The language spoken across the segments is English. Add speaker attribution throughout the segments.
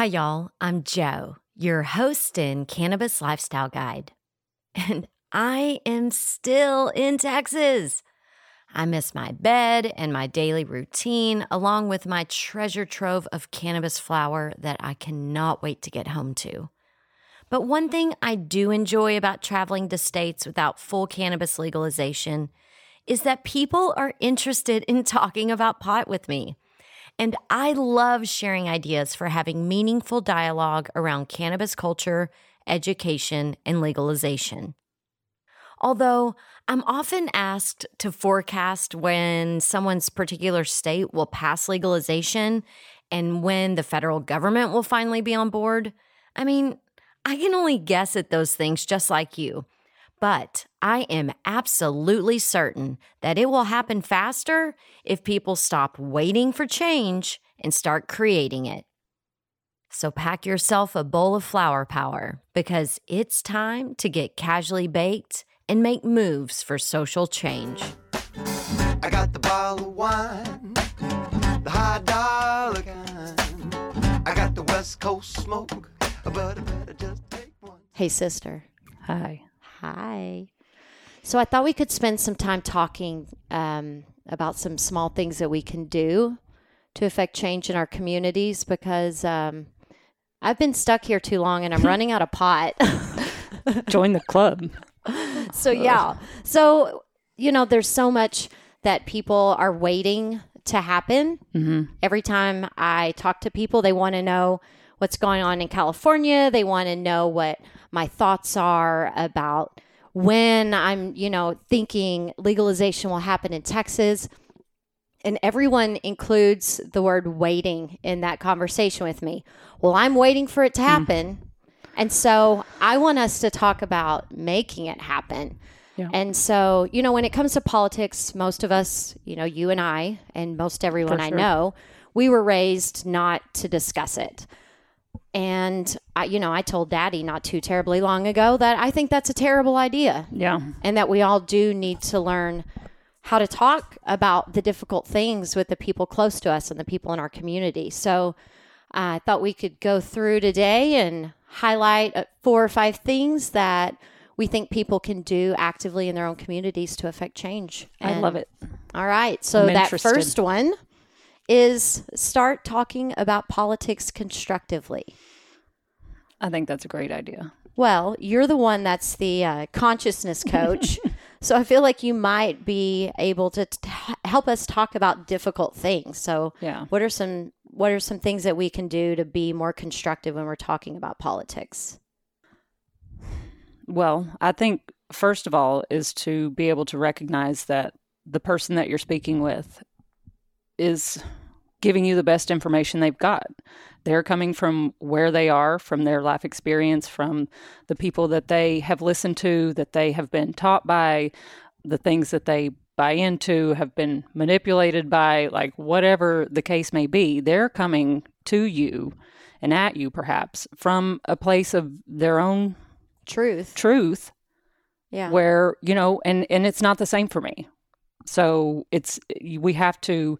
Speaker 1: Hi, y'all. I'm Joe, your host and cannabis lifestyle guide. And I am still in Texas. I miss my bed and my daily routine, along with my treasure trove of cannabis flower that I cannot wait to get home to. But one thing I do enjoy about traveling to states without full cannabis legalization is that people are interested in talking about pot with me. And I love sharing ideas for having meaningful dialogue around cannabis culture, education, and legalization. Although I'm often asked to forecast when someone's particular state will pass legalization and when the federal government will finally be on board, I mean, I can only guess at those things just like you. But I am absolutely certain that it will happen faster if people stop waiting for change and start creating it. So pack yourself a bowl of flower power because it's time to get casually baked and make moves for social change.
Speaker 2: I got the bottle of wine, the high dollar kind. I got the West Coast smoke, but I better just take one.
Speaker 3: Hey, sister.
Speaker 4: Hi.
Speaker 3: Hi. So I thought we could spend some time talking um, about some small things that we can do to affect change in our communities because um, I've been stuck here too long and I'm running out of pot.
Speaker 4: Join the club.
Speaker 3: so, yeah. So, you know, there's so much that people are waiting to happen. Every time I talk to people, they want to know what's going on in California. They want to know what my thoughts are about when I'm, you know, thinking legalization will happen in Texas. And everyone includes the word waiting in that conversation with me. Well, I'm waiting for it to hmm. happen. And so I want us to talk about making it happen.
Speaker 4: Yeah.
Speaker 3: And so, you know, when it comes to politics, most of us, you know, you and I, and most everyone
Speaker 4: For
Speaker 3: I know, we were raised not to discuss it. And I, you know, I told Daddy not too terribly long ago that I think that's a terrible idea,
Speaker 4: Yeah.
Speaker 3: and that we all do need to learn how to talk about the difficult things with the people close to us and the people in our community. So I thought we could go through today and highlight uh, four or five things that we think people can do actively in their own communities to affect change.
Speaker 4: I love it.
Speaker 3: all right. So
Speaker 4: I'm
Speaker 3: that
Speaker 4: interested.
Speaker 3: first one is start talking about politics constructively.
Speaker 4: I think that's a great idea.
Speaker 3: Well, you're the one that's the uh, consciousness coach. so I feel like you might be able to t- help us talk about difficult things. So,
Speaker 4: Yeah.
Speaker 3: what are some
Speaker 1: what are some things that we can do to be more constructive when we're talking about politics?
Speaker 4: Well, I think first of all is to be able to recognize that the person that you're speaking with is giving you the best information they've got. They're coming from where they are, from their life experience, from the people that they have listened to, that they have been taught by, the things that they buy into, have been manipulated by, like whatever the case may be. They're coming to you and at you, perhaps, from a place of their own
Speaker 1: Truth.
Speaker 4: truth
Speaker 1: Yeah.
Speaker 4: where you know and and it's not the same for me so it's we have to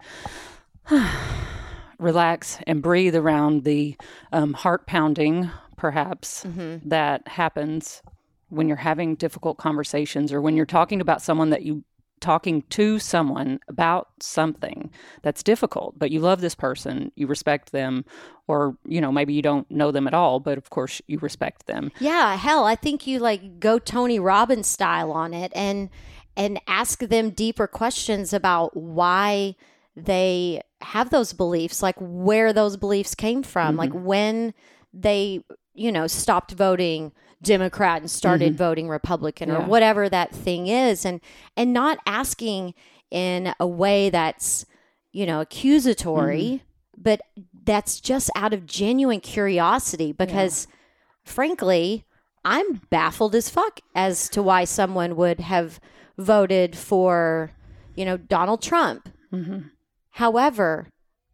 Speaker 4: relax and breathe around the um, heart pounding perhaps that happens when you're having difficult conversations or when you're talking about someone that you talking to someone about something that's difficult but you love this person you respect them or you know maybe you don't know them at all but of course you respect them.
Speaker 1: Yeah, hell, I think you like go Tony Robbins style on it and and ask them deeper questions about why they have those beliefs, like where those beliefs came from, like mm-hmm. when they, you know, stopped voting Democrat and started mm-hmm. voting Republican or whatever that thing is and and not asking in a way that's, you know, accusatory, mm-hmm. but that's just out of genuine curiosity because frankly, I'm baffled as fuck as to why someone would have voted for, you know, Donald Trump. However,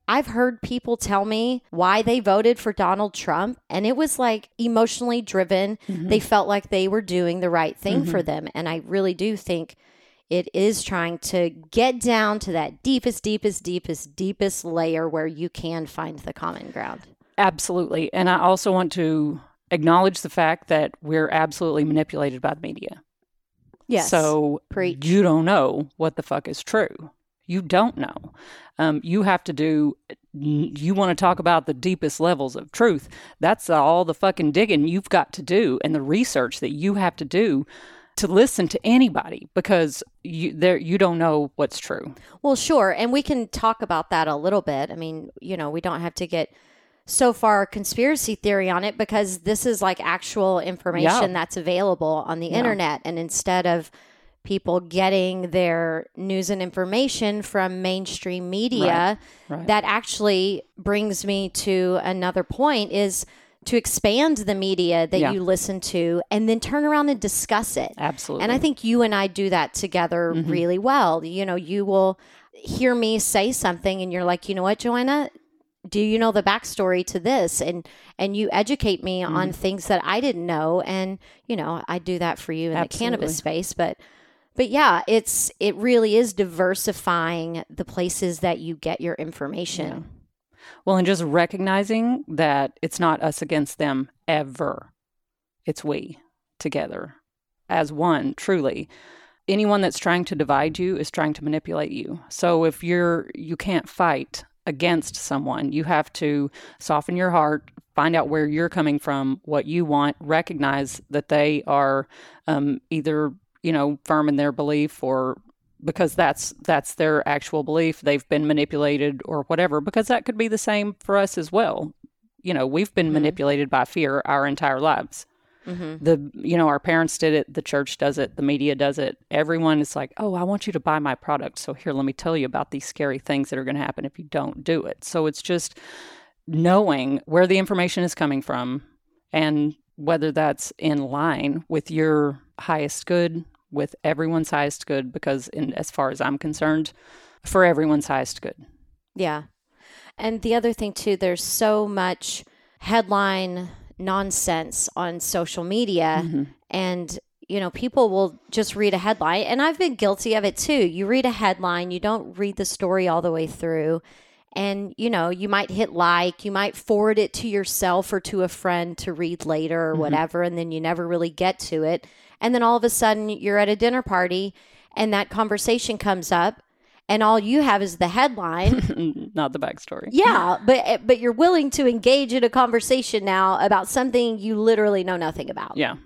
Speaker 1: I've heard people tell me why they voted for Donald Trump, and it was like emotionally driven. Mm-hmm. They felt like they were doing the right thing for mm-hmm. them. And I really do think it is trying to get down to that deepest, deepest, deepest, deepest layer where you can find the common ground.
Speaker 4: Absolutely. And I also want to acknowledge the fact that we're absolutely manipulated by the media.
Speaker 1: Yes.
Speaker 4: So
Speaker 1: Preach.
Speaker 4: you don't know what the fuck is true. You don't know. Um, you have to do, you want to talk about the deepest levels of truth. That's all the fucking digging you've got to do and the research that you have to do to listen to anybody because you there you don't know what's true.
Speaker 1: Well, sure. And we can talk about that a little bit. I mean, you know, we don't have to get so far conspiracy theory on it because this is like actual information
Speaker 4: Yeah.
Speaker 1: that's available on the internet. And instead of people getting their news and information from mainstream media,
Speaker 4: Right, right.
Speaker 1: that actually brings me to another point is to expand the media that
Speaker 4: Yeah.
Speaker 1: you listen to and then turn around and discuss it.
Speaker 4: Absolutely.
Speaker 1: And I think you and I do that together
Speaker 4: Mm-hmm.
Speaker 1: really well. You know, you will hear me say something and you're like, you know what, Joanna? Do you know the backstory to this? And and you educate me
Speaker 4: Mm-hmm.
Speaker 1: on things that I didn't know. And, you know, I do that for you in the cannabis space. But but yeah, it's it really is diversifying the places that you get your information.
Speaker 4: Well, and just recognizing that it's not us against them ever. It's we together as one, truly. Anyone that's trying to divide you is trying to manipulate you. So if you're you can't fight against someone, you have to soften your heart, find out where you're coming from, what you want, recognize that they are um, either you know firm in their belief or because that's that's their actual belief they've been manipulated or whatever because that could be the same for us as well. You know we've been mm-hmm. manipulated by fear our entire lives. Mm-hmm. The you know our parents did it the church does it the media does it. Everyone is like oh i want you to buy my product so here let me tell you about these scary things that are going to happen if you don't do it. So it's just knowing where the information is coming from and whether that's in line with your highest good with everyone's highest good because in as far as i'm concerned for everyone's highest good
Speaker 1: Yeah. And the other thing too, there's so much headline nonsense on social media mm-hmm. and you know, people will just read a headline and I've been guilty of it too. You read a headline, you don't read the story all the way through. And you know, you might hit like, you might forward it to yourself or to a friend to read later or mm-hmm. whatever and then you never really get to it. And then all of a sudden you're at a dinner party and that conversation comes up and all you have is the headline
Speaker 4: not the backstory
Speaker 1: yeah, but but you're willing to engage in a conversation now about something you literally know nothing about.
Speaker 4: yeah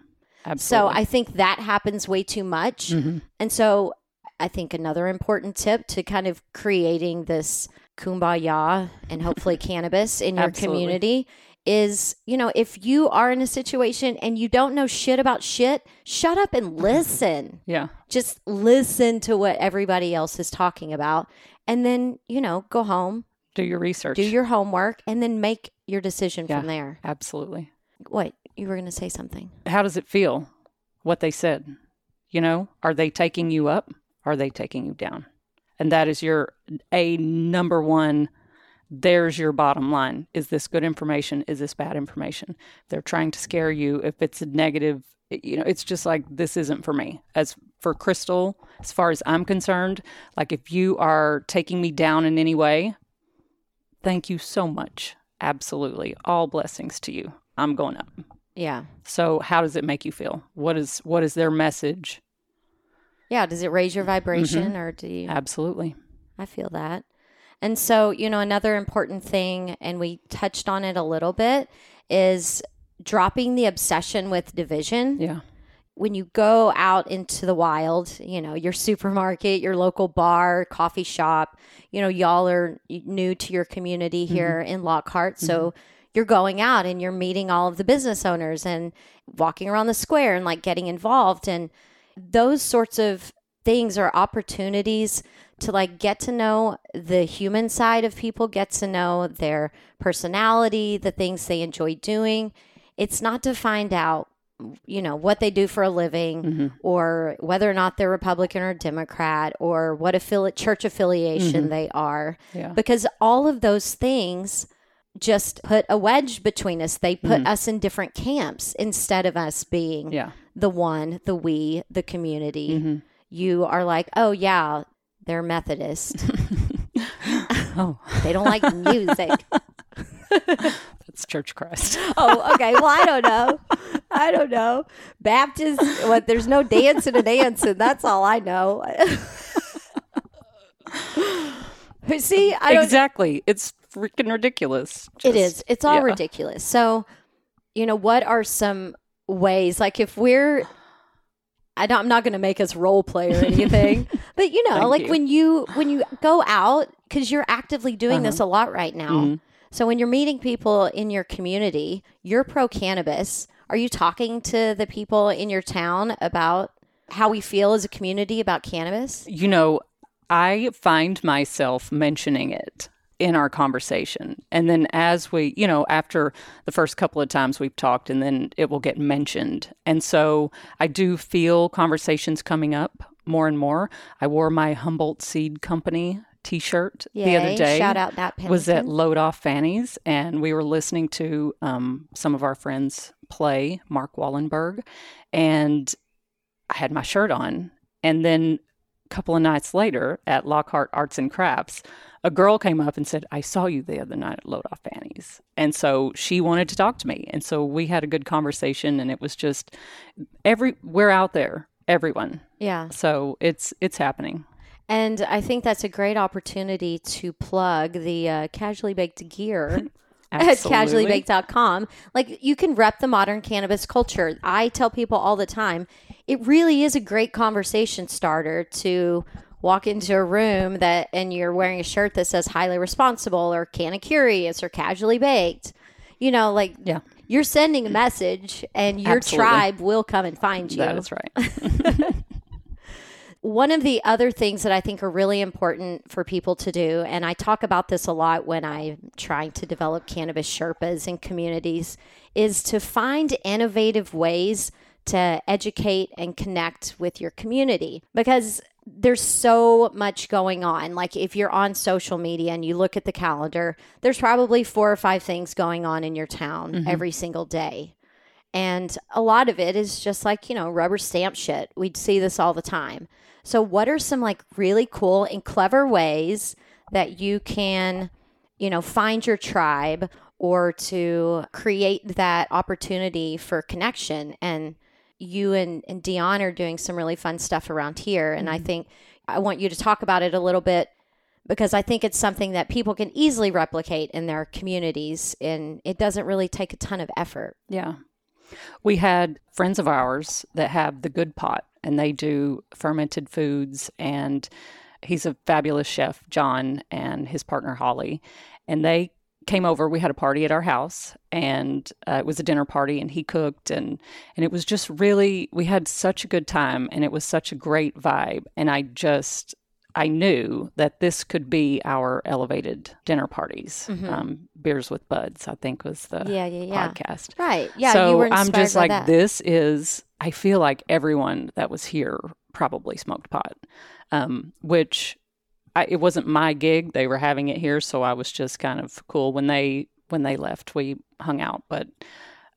Speaker 4: absolutely.
Speaker 1: So I think that happens way too much. Mm-hmm. And so I think another important tip to kind of creating this kumbaya and hopefully cannabis in your
Speaker 4: Absolutely.
Speaker 1: community is, you know, if you are in a situation and you don't know shit about shit, shut up and listen.
Speaker 4: Yeah.
Speaker 1: Just listen to what everybody else is talking about. And then, you know, go home,
Speaker 4: Do your research.
Speaker 1: do your homework, and then make your decision
Speaker 4: Yeah.
Speaker 1: from there.
Speaker 4: Absolutely.
Speaker 1: What? You were going to say something.
Speaker 4: How does it feel? What they said? You know, are they taking you up? Are they taking you down? And that is your a number one. There's your bottom line. Is this good information? Is this bad information? They're trying to scare you. If it's a negative, you know, it's just like this isn't for me. As for Crystal, as far as I'm concerned, like if you are taking me down in any way, thank you so much. Absolutely. All blessings to you. I'm going up.
Speaker 1: Yeah.
Speaker 4: So how does it make you feel? What is what is their message?
Speaker 1: Yeah. Does it raise your
Speaker 4: Mm-hmm.
Speaker 1: vibration or do you?
Speaker 4: Absolutely.
Speaker 1: I feel that. And so, you know, another important thing, and we touched on it a little bit, is dropping the obsession with division.
Speaker 4: Yeah.
Speaker 1: When you go out into the wild, you know, your supermarket, your local bar, coffee shop, you know, y'all are new to your community mm-hmm. here in Lockhart. So mm-hmm. you're going out and you're meeting all of the business owners and walking around the square and like getting involved. And those sorts of things are opportunities to like get to know the human side of people, get to know their personality, the things they enjoy doing. It's not to find out, you know, what they do for a living mm-hmm. or whether or not they're Republican or Democrat or what affili- church affiliation mm-hmm. they are.
Speaker 4: Yeah.
Speaker 1: Because all of those things just put a wedge between us. They put mm-hmm. us in different camps instead of us being
Speaker 4: Yeah.
Speaker 1: the one, the we, the community. You are like, oh, yeah, they're Methodist.
Speaker 4: Oh,
Speaker 1: they don't like music.
Speaker 4: that's Church Christ.
Speaker 1: oh, okay. Well, I don't know. I don't know. Baptist, what? There's no dancing and dancing. That's all I know. See, I don't.
Speaker 4: exactly. It's freaking ridiculous.
Speaker 1: It
Speaker 4: Just-
Speaker 1: is. It's all
Speaker 4: yeah.
Speaker 1: ridiculous. So, you know, what are some ways? Like, if we're, I don't, I'm not going to make us role play or anything, but you know, like
Speaker 4: you.
Speaker 1: when you when you go out because you're actively doing
Speaker 4: Uh-huh.
Speaker 1: this a lot right now.
Speaker 4: Mm-hmm.
Speaker 1: So when you're meeting people in your community, you're pro cannabis. Are you talking to the people in your town about how we feel as a community about cannabis?
Speaker 4: You know, I find myself mentioning it in our conversation. And then as we, you know, after the first couple of times we've talked, and then it will get mentioned. And so I do feel conversations coming up more and more. I wore my Humboldt Seed Company t shirt the other
Speaker 1: Yay.
Speaker 4: day.
Speaker 1: Shout out Nat
Speaker 4: was at Load Off Fannies, and we were listening to um, some of our friends play Mark Wallenberg, and I had my shirt on. And then a couple of nights later at Lockhart Arts and Crafts, a girl came up and said, I saw you the other night at Load Off Fannies. And so she wanted to talk to me. And so we had a good conversation, and it was just every, we're out there, everyone.
Speaker 1: Yeah.
Speaker 4: So it's, it's happening.
Speaker 1: And I think that's a great opportunity to plug the uh, casually baked gear at casuallybaked.com. Like you can rep the modern cannabis culture. I tell people all the time, it really is a great conversation starter to walk into a room that and you're wearing a shirt that says highly responsible or canna curious or casually baked. You know, like
Speaker 4: Yeah.
Speaker 1: you're sending a message and your
Speaker 4: Absolutely.
Speaker 1: tribe will come and find you.
Speaker 4: That is right.
Speaker 1: One of the other things that I think are really important for people to do, and I talk about this a lot when I'm trying to develop cannabis Sherpas in communities, is to find innovative ways to educate and connect with your community because there's so much going on. Like if you're on social media and you look at the calendar, there's probably four or five things going on in your town mm-hmm. every single day. And a lot of it is just like, you know, rubber stamp shit. We'd see this all the time. So, what are some like really cool and clever ways that you can, you know, find your tribe or to create that opportunity for connection? And you and, and Dion are doing some really fun stuff around here. And I mm-hmm. think I want you to talk about it a little bit because I think it's something that people can easily replicate in their communities and it doesn't really take a ton of effort.
Speaker 4: Yeah. We had friends of ours that have the good pot and they do fermented foods and He's a fabulous chef, John, and his partner Holly, and they came over. We had a party at our house, and uh, it was a dinner party, and he cooked, and and it was just really we had such a good time, and it was such a great vibe, and I just I knew that this could be our elevated dinner parties. Um, Beers with Buds, I think, was the
Speaker 1: Mm-hmm. Yeah, yeah, yeah.
Speaker 4: podcast.
Speaker 1: Right. Yeah.
Speaker 4: so
Speaker 1: you were
Speaker 4: I'm just like,
Speaker 1: that.
Speaker 4: this is. I feel like everyone that was here probably smoked pot, um, which I, it wasn't my gig. They were having it here, so I was just kind of cool when they when they left. We hung out, but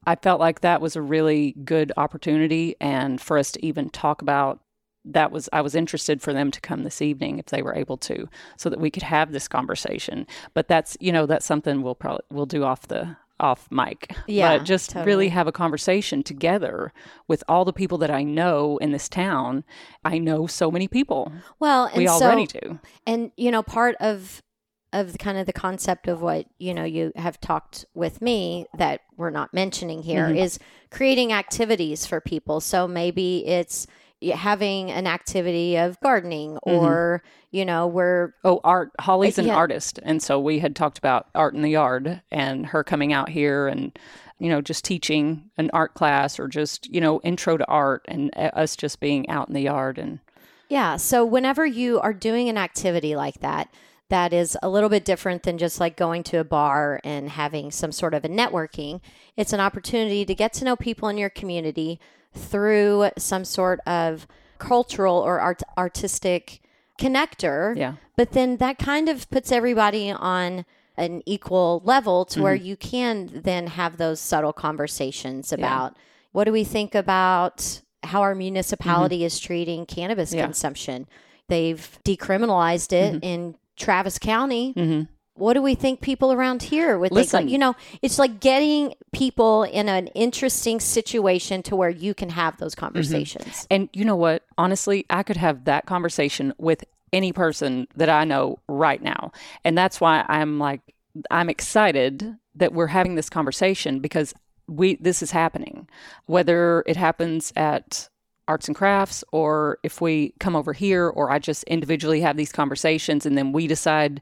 Speaker 4: I felt like that was a really good opportunity, and for us to even talk about that was I was interested for them to come this evening if they were able to, so that we could have this conversation. But that's you know that's something we'll probably we'll do off the off mic.
Speaker 1: Yeah,
Speaker 4: but just
Speaker 1: totally.
Speaker 4: really have a conversation together with all the people that I know in this town. I know so many people.
Speaker 1: Well, and
Speaker 4: we
Speaker 1: so,
Speaker 4: already do.
Speaker 1: and you know part of of the, kind of the concept of what you know you have talked with me that we're not mentioning here is
Speaker 4: Mm-hmm.
Speaker 1: creating activities for people so maybe it's having an activity of gardening
Speaker 4: Mm-hmm.
Speaker 1: or you know we're
Speaker 4: Oh, art. Holly's an
Speaker 1: yeah.
Speaker 4: artist. And so we had talked about art in the yard and her coming out here and, you know, just teaching an art class or just, you know, intro to art and uh, us just being out in the yard. And
Speaker 1: Yeah. So whenever you are doing an activity like that, that is a little bit different than just like going to a bar and having some sort of a networking. It's an opportunity to get to know people in your community through some sort of cultural or art- artistic connector.
Speaker 4: yeah.
Speaker 1: But then that kind of puts everybody on an equal level to where mm-hmm. you can then have those subtle conversations about what do we think about how our municipality mm-hmm. is treating cannabis
Speaker 4: Yeah.
Speaker 1: consumption. They've decriminalized it mm-hmm. in Travis County. What do we think people around here would think?
Speaker 4: Listen.
Speaker 1: Like, you know, it's like getting people in an interesting situation to where you can have those mm-hmm. conversations.
Speaker 4: And you know what? Honestly, I could have that conversation with any person that I know right now. And that's why I'm like, I'm excited that we're having this conversation because we this is happening. Whether it happens at arts and crafts or if we come over here or I just individually have these conversations and then we decide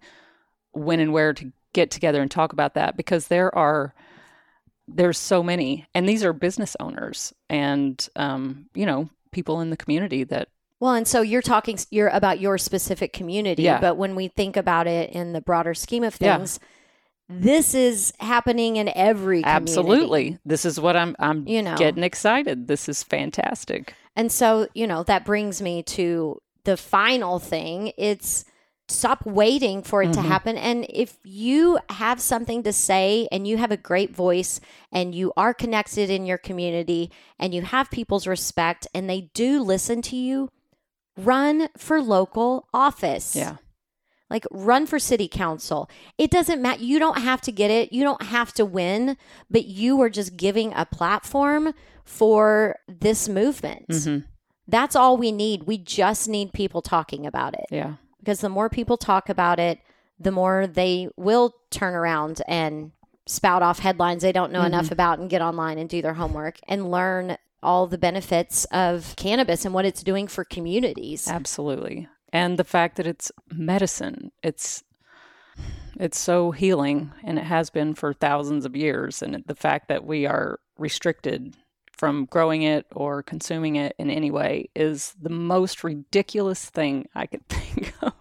Speaker 4: when and where to get together and talk about that because there are there's so many and these are business owners and um, you know people in the community that
Speaker 1: Well, and so you're talking you're about your specific community,
Speaker 4: Yeah.
Speaker 1: but when we think about it in the broader scheme of
Speaker 4: Yeah.
Speaker 1: things, this is happening in every community.
Speaker 4: absolutely this is what i'm i'm
Speaker 1: You know.
Speaker 4: getting excited this is fantastic
Speaker 1: And so, you know, that brings me to the final thing. It's stop waiting for it to happen. And if you have something to say and you have a great voice and you are connected in your community and you have people's respect and they do listen to you, run for local office.
Speaker 4: yeah
Speaker 1: Like run for city council. It doesn't matter. You don't have to get it. You don't have to win, but you are just giving a platform for this movement.
Speaker 4: Mhm.
Speaker 1: That's all we need. We just need people talking about it
Speaker 4: yeah
Speaker 1: because the more people talk about it, the more they will turn around and spout off headlines they don't know enough mm-hmm. about and get online and do their homework and learn all the benefits of cannabis and what it's doing for communities.
Speaker 4: absolutely and the fact that it's medicine it's it's so healing and it has been for thousands of years and the fact that we are restricted from growing it or consuming it in any way is the most ridiculous thing i could think of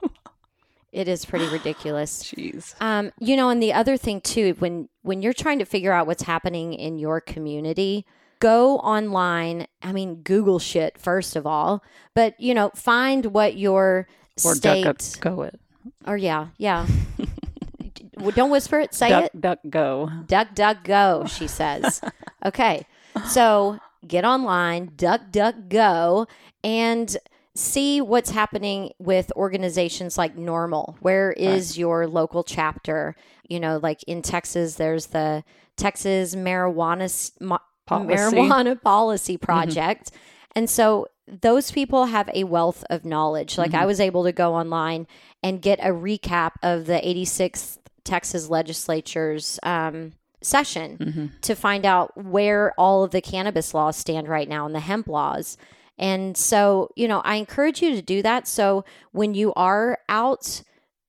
Speaker 1: It is pretty ridiculous.
Speaker 4: jeez
Speaker 1: Um, you know, and the other thing too, when when you're trying to figure out what's happening in your community, go online. I mean, Google shit first of all, but you know, find what your
Speaker 4: or
Speaker 1: state
Speaker 4: duck go it
Speaker 1: or yeah, yeah. Don't whisper it. Say
Speaker 4: duck
Speaker 1: it.
Speaker 4: duck go
Speaker 1: Duck, duck, go. She says. okay, so get online, duck, duck, go, and see what's happening with organizations like NORML. Where is your local chapter? You know, like in Texas, there's the Texas Marijuana Mo-
Speaker 4: Policy.
Speaker 1: Marijuana Policy Project, and so those people have a wealth of knowledge. Like I was able to go online and get a recap of the 86th Texas legislature's um, session to find out where all of the cannabis laws stand right now and the hemp laws. And so, you know, I encourage you to do that. So when you are out,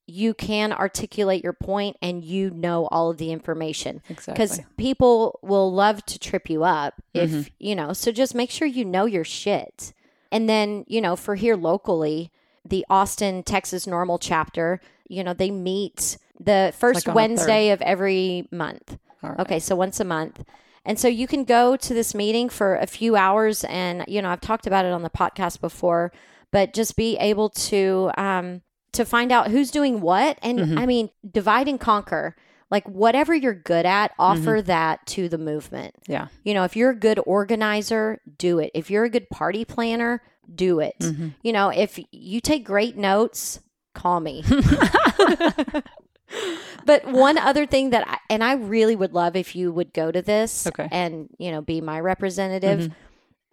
Speaker 1: you can articulate your point and you know all of the information
Speaker 4: Exactly.
Speaker 1: because people will love to trip you up if
Speaker 4: Mhm.
Speaker 1: you know so just make sure you know your shit and then you know for here locally the austin texas NORML chapter you know they meet the first
Speaker 4: the
Speaker 1: wednesday of every month
Speaker 4: All right.
Speaker 1: Okay, so once a month. And so you can go to this meeting for a few hours. And, you know, I've talked about it on the podcast before, but just be able to, um, to find out who's doing what. And
Speaker 4: Mm-hmm.
Speaker 1: I mean, divide and conquer. Like whatever you're good at, offer
Speaker 4: Mm-hmm.
Speaker 1: that to the movement.
Speaker 4: Yeah.
Speaker 1: You know, if you're a good organizer, do it. If you're a good party planner, do it.
Speaker 4: Mm-hmm.
Speaker 1: You know, if you take great notes, call me. but one other thing that I, and I really would love if you would go to this
Speaker 4: Okay.
Speaker 1: and, you know, be my representative. Mm-hmm.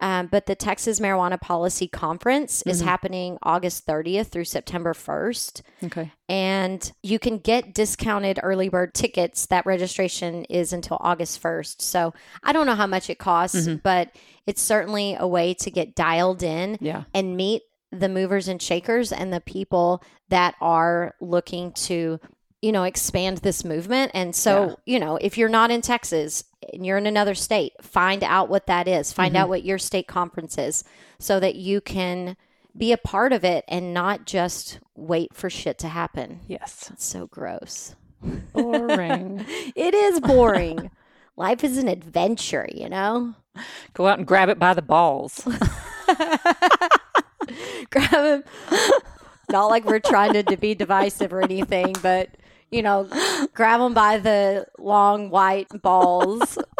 Speaker 1: Um, but the Texas Marijuana Policy Conference is mm-hmm. happening August 30th through September 1st
Speaker 4: Okay.
Speaker 1: and you can get discounted early bird tickets. That registration is until August 1st. So I don't know how much it costs, mm-hmm. but it's certainly a way to get dialed in
Speaker 4: Yeah.
Speaker 1: and meet the movers and shakers and the people that are looking to you know expand this movement and so
Speaker 4: Yeah.
Speaker 1: you know if you're not in texas and you're in another state find out what that is find
Speaker 4: Mm-hmm.
Speaker 1: out what your state conference is so that you can be a part of it and not just wait for shit to happen
Speaker 4: Yes.
Speaker 1: it's so gross
Speaker 4: Boring.
Speaker 1: it is boring life is an adventure you know
Speaker 4: Go out and grab it by the balls.
Speaker 1: grab him. Not like we're trying to, to be divisive or anything, but you know, grab them by the long white balls.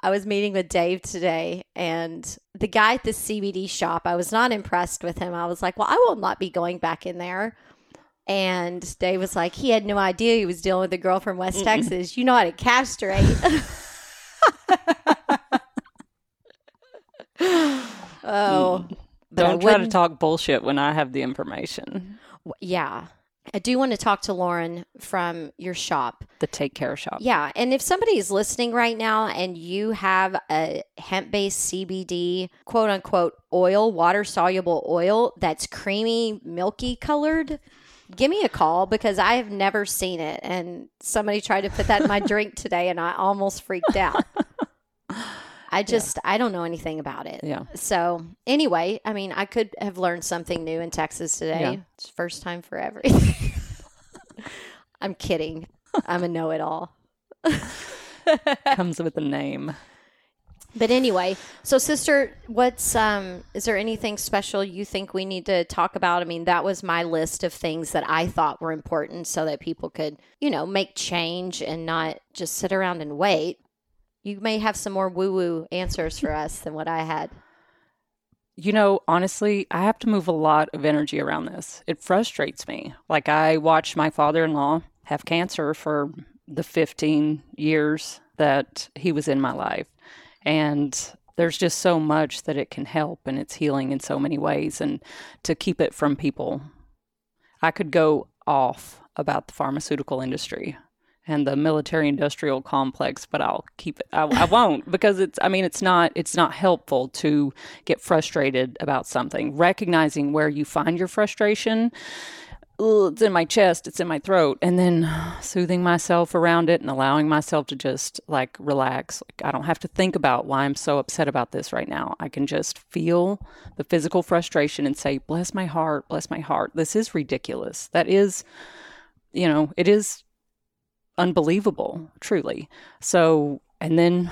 Speaker 1: I was meeting with Dave today, and the guy at the CBD shop, I was not impressed with him. I was like, well, I will not be going back in there. And Dave was like, he had no idea he was dealing with a girl from West Texas. You know how to castrate. oh. I
Speaker 4: Don't try to talk bullshit when I have the information.
Speaker 1: Yeah. I do want to talk to Lauren from your shop.
Speaker 4: The Take Care Shop.
Speaker 1: Yeah. And if somebody is listening right now and you have a hemp based CBD, quote unquote, oil, water soluble oil that's creamy, milky colored, give me a call because I have never seen it. And somebody tried to put that in my drink today and I almost freaked out. I just, I don't know anything about it.
Speaker 4: Yeah.
Speaker 1: So anyway, I mean, I could have learned something new in Texas today.
Speaker 4: Yeah.
Speaker 1: It's first time for everything. I'm kidding. I'm a know-it-all.
Speaker 4: Comes with a name.
Speaker 1: But anyway, so sister, what's um is there anything special you think we need to talk about? I mean, that was my list of things that I thought were important so that people could, you know, make change and not just sit around and wait. You may have some more woo-woo answers for us than what I had.
Speaker 4: You know, honestly, I have to move a lot of energy around this. It frustrates me. Like, I watched my father in law have cancer for the 15 years that he was in my life. And there's just so much that it can help, and it's healing in so many ways. And to keep it from people, I could go off about the pharmaceutical industry and the military industrial complex but i'll keep it I, I won't because it's i mean it's not it's not helpful to get frustrated about something. Recognizing where you find your frustration "Ugh, it's in my chest it's in my throat and then soothing myself around it and allowing myself to just like relax. Like i don't have to think about why i'm so upset about this right now. I can just feel the physical frustration and say bless my heart bless my heart. This is ridiculous. That is you know it is unbelievable, truly. So, and then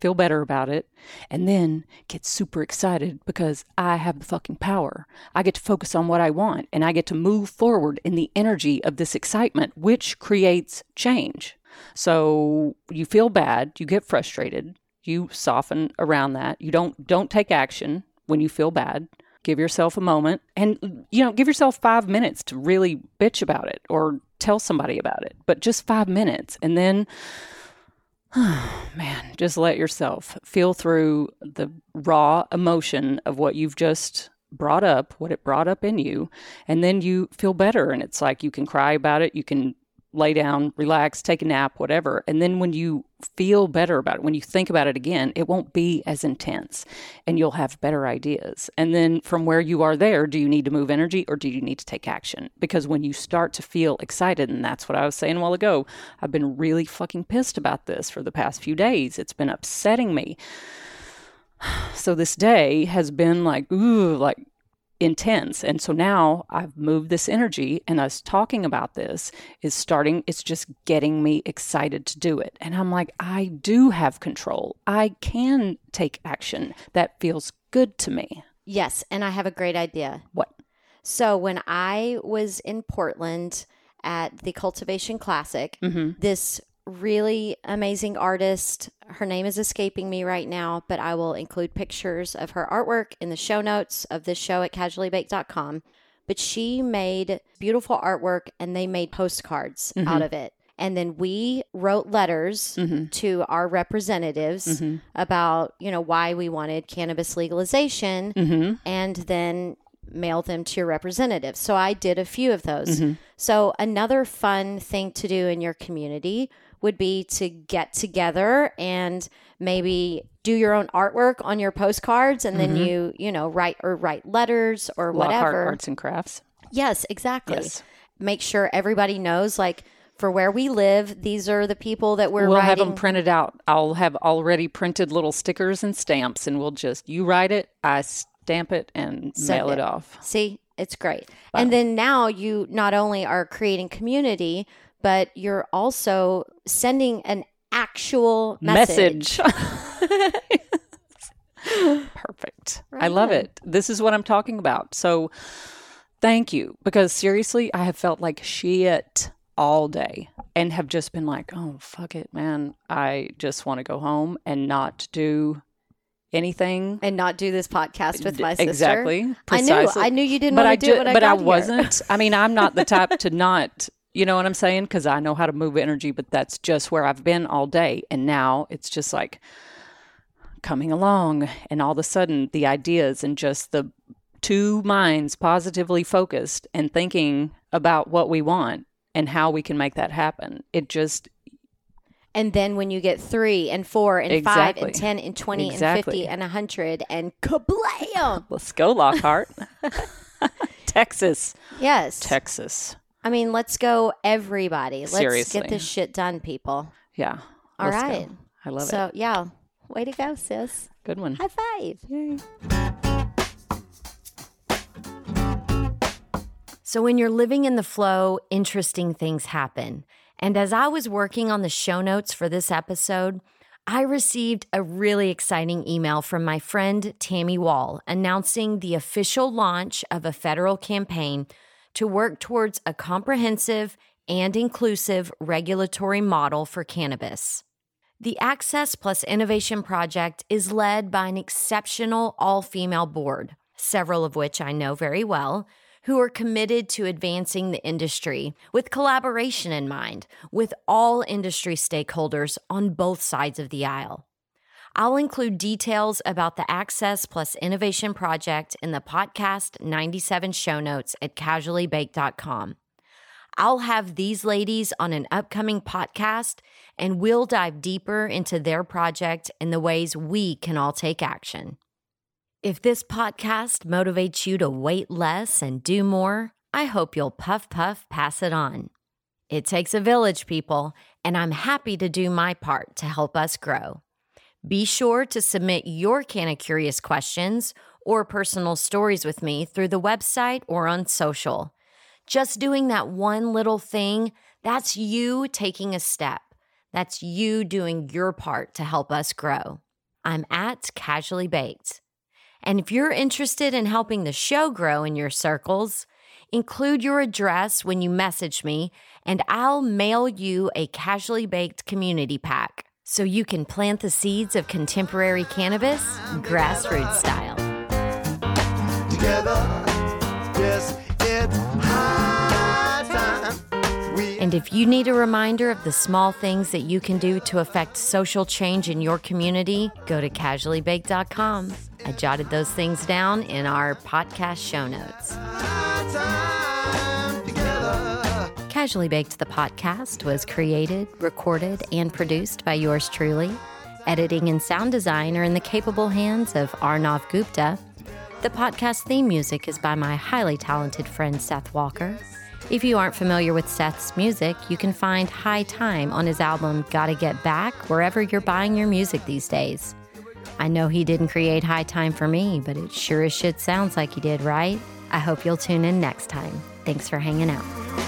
Speaker 4: feel better about it, and then get super excited because I have the fucking power. I get to focus on what I want, and I get to move forward in the energy of this excitement, which creates change. So, you feel bad, you get frustrated, you soften around that. You don't don't take action when you feel bad give yourself a moment and you know give yourself five minutes to really bitch about it or tell somebody about it but just five minutes. And then man just let yourself feel through the raw emotion of what you've just brought up what it brought up in you. And then you feel better. And it's like you can cry about it. You can lay down, relax, take a nap, whatever. And then when you feel better about it, when you think about it again, it won't be as intense and you'll have better ideas. And then from where you are there, do you need to move energy or do you need to take action? Because when you start to feel excited, and that's what I was saying a while ago, I've been really fucking pissed about this for the past few days. It's been upsetting me. So this day has been like, ooh, like intense. And so now I've moved this energy and us talking about this is starting, it's just getting me excited to do it. And I'm like, I do have control. I can take action that feels good to me.
Speaker 1: Yes. And I have a great idea.
Speaker 4: What?
Speaker 1: So when I was in Portland at the Cultivation Classic, mm-hmm. this really amazing artist, her name is escaping me right now, but I will include pictures of her artwork in the show notes of this show at casuallybaked.com. But she made beautiful artwork and they made postcards mm-hmm. out of it. And then we wrote letters mm-hmm. to our representatives mm-hmm. about, you know, why we wanted cannabis legalization and then mail them to your representatives. So I did a few of those. So another fun thing to do in your community would be to get together and maybe do your own artwork on your postcards and then mm-hmm. you, you know, write or write letters or
Speaker 4: Lockhart
Speaker 1: whatever.
Speaker 4: Arts and Crafts.
Speaker 1: Yes, exactly.
Speaker 4: Yes.
Speaker 1: Make sure everybody knows like for where we live, these are the people that we're
Speaker 4: we'll have them printed out. I'll have already printed little stickers and stamps, and we'll just you write it, I stamp it, and
Speaker 1: Send
Speaker 4: mail it
Speaker 1: it.
Speaker 4: off.
Speaker 1: See, it's great. And then now you not only are creating community, but you're also sending an actual message.
Speaker 4: Message. Perfect. I love it. This is what I'm talking about. So thank you because seriously, I have felt like shit all day and have just been like, oh, fuck it, man. I just want to go home and not do anything.
Speaker 1: And not do this podcast with my sister.
Speaker 4: Exactly.
Speaker 1: I knew. I knew you didn't
Speaker 4: but
Speaker 1: want
Speaker 4: I
Speaker 1: to do it I
Speaker 4: but I
Speaker 1: here.
Speaker 4: wasn't. I mean, I'm not the type to not. You know what I'm saying? Because I know how to move energy, but that's just where I've been all day, and now it's just like coming along, and all of a sudden the ideas and just the two minds positively focused and thinking about what we want and how we can make that happen. It just
Speaker 1: And then when you get three and four and five and ten and twenty
Speaker 4: Exactly.
Speaker 1: and fifty and a hundred and kablam!
Speaker 4: let's go, Lockhart, Texas,
Speaker 1: yes.
Speaker 4: Texas.
Speaker 1: I mean, let's go, everybody. Let's
Speaker 4: Seriously.
Speaker 1: get this shit done, people.
Speaker 4: Yeah.
Speaker 1: All
Speaker 4: let's go. I love
Speaker 1: so
Speaker 4: it.
Speaker 1: So, yeah, way to go, sis.
Speaker 4: Good one.
Speaker 1: High five. Yay. So, when you're living in the flow, interesting things happen. And as I was working on the show notes for this episode, I received a really exciting email from my friend Tammy Wall announcing the official launch of a federal campaign to work towards a comprehensive and inclusive regulatory model for cannabis. The Access Plus Innovation Project is led by an exceptional all female board, several of which I know very well, who are committed to advancing the industry with collaboration in mind with all industry stakeholders on both sides of the aisle. I'll include details about the Access Plus Innovation Project in the podcast 97 show notes at casuallybaked.com. I'll have these ladies on an upcoming podcast and we'll dive deeper into their project and the ways we can all take action. If this podcast motivates you to wait less and do more, I hope you'll puff puff pass it on. It takes a village, people, and I'm happy to do my part to help us grow. Be sure to submit your Canna Curious questions or personal stories with me through the website or on social. Just doing that one little thing, that's you taking a step. That's you doing your part to help us grow. I'm at Casually Baked. And if you're interested in helping the show grow in your circles, include your address when you message me, and I'll mail you a Casually Baked community pack so you can plant the seeds of contemporary cannabis grassroots style.
Speaker 2: Together, yes, it's high time. We
Speaker 1: And if you need a reminder of the small things that you can do to affect social change in your community, go to casuallybaked.com. I jotted those things down in our podcast show notes. Casually Baked the podcast was created, recorded, and produced by yours truly. Editing and sound design are in the capable hands of Arnav Gupta. The podcast theme music is by my highly talented friend Seth Walker. If you aren't familiar with Seth's music, you can find High Time on his album Gotta Get Back wherever you're buying your music these days. I know he didn't create High Time for me, but it sure as shit sounds like he did, right? I hope you'll tune in next time. Thanks for hanging out.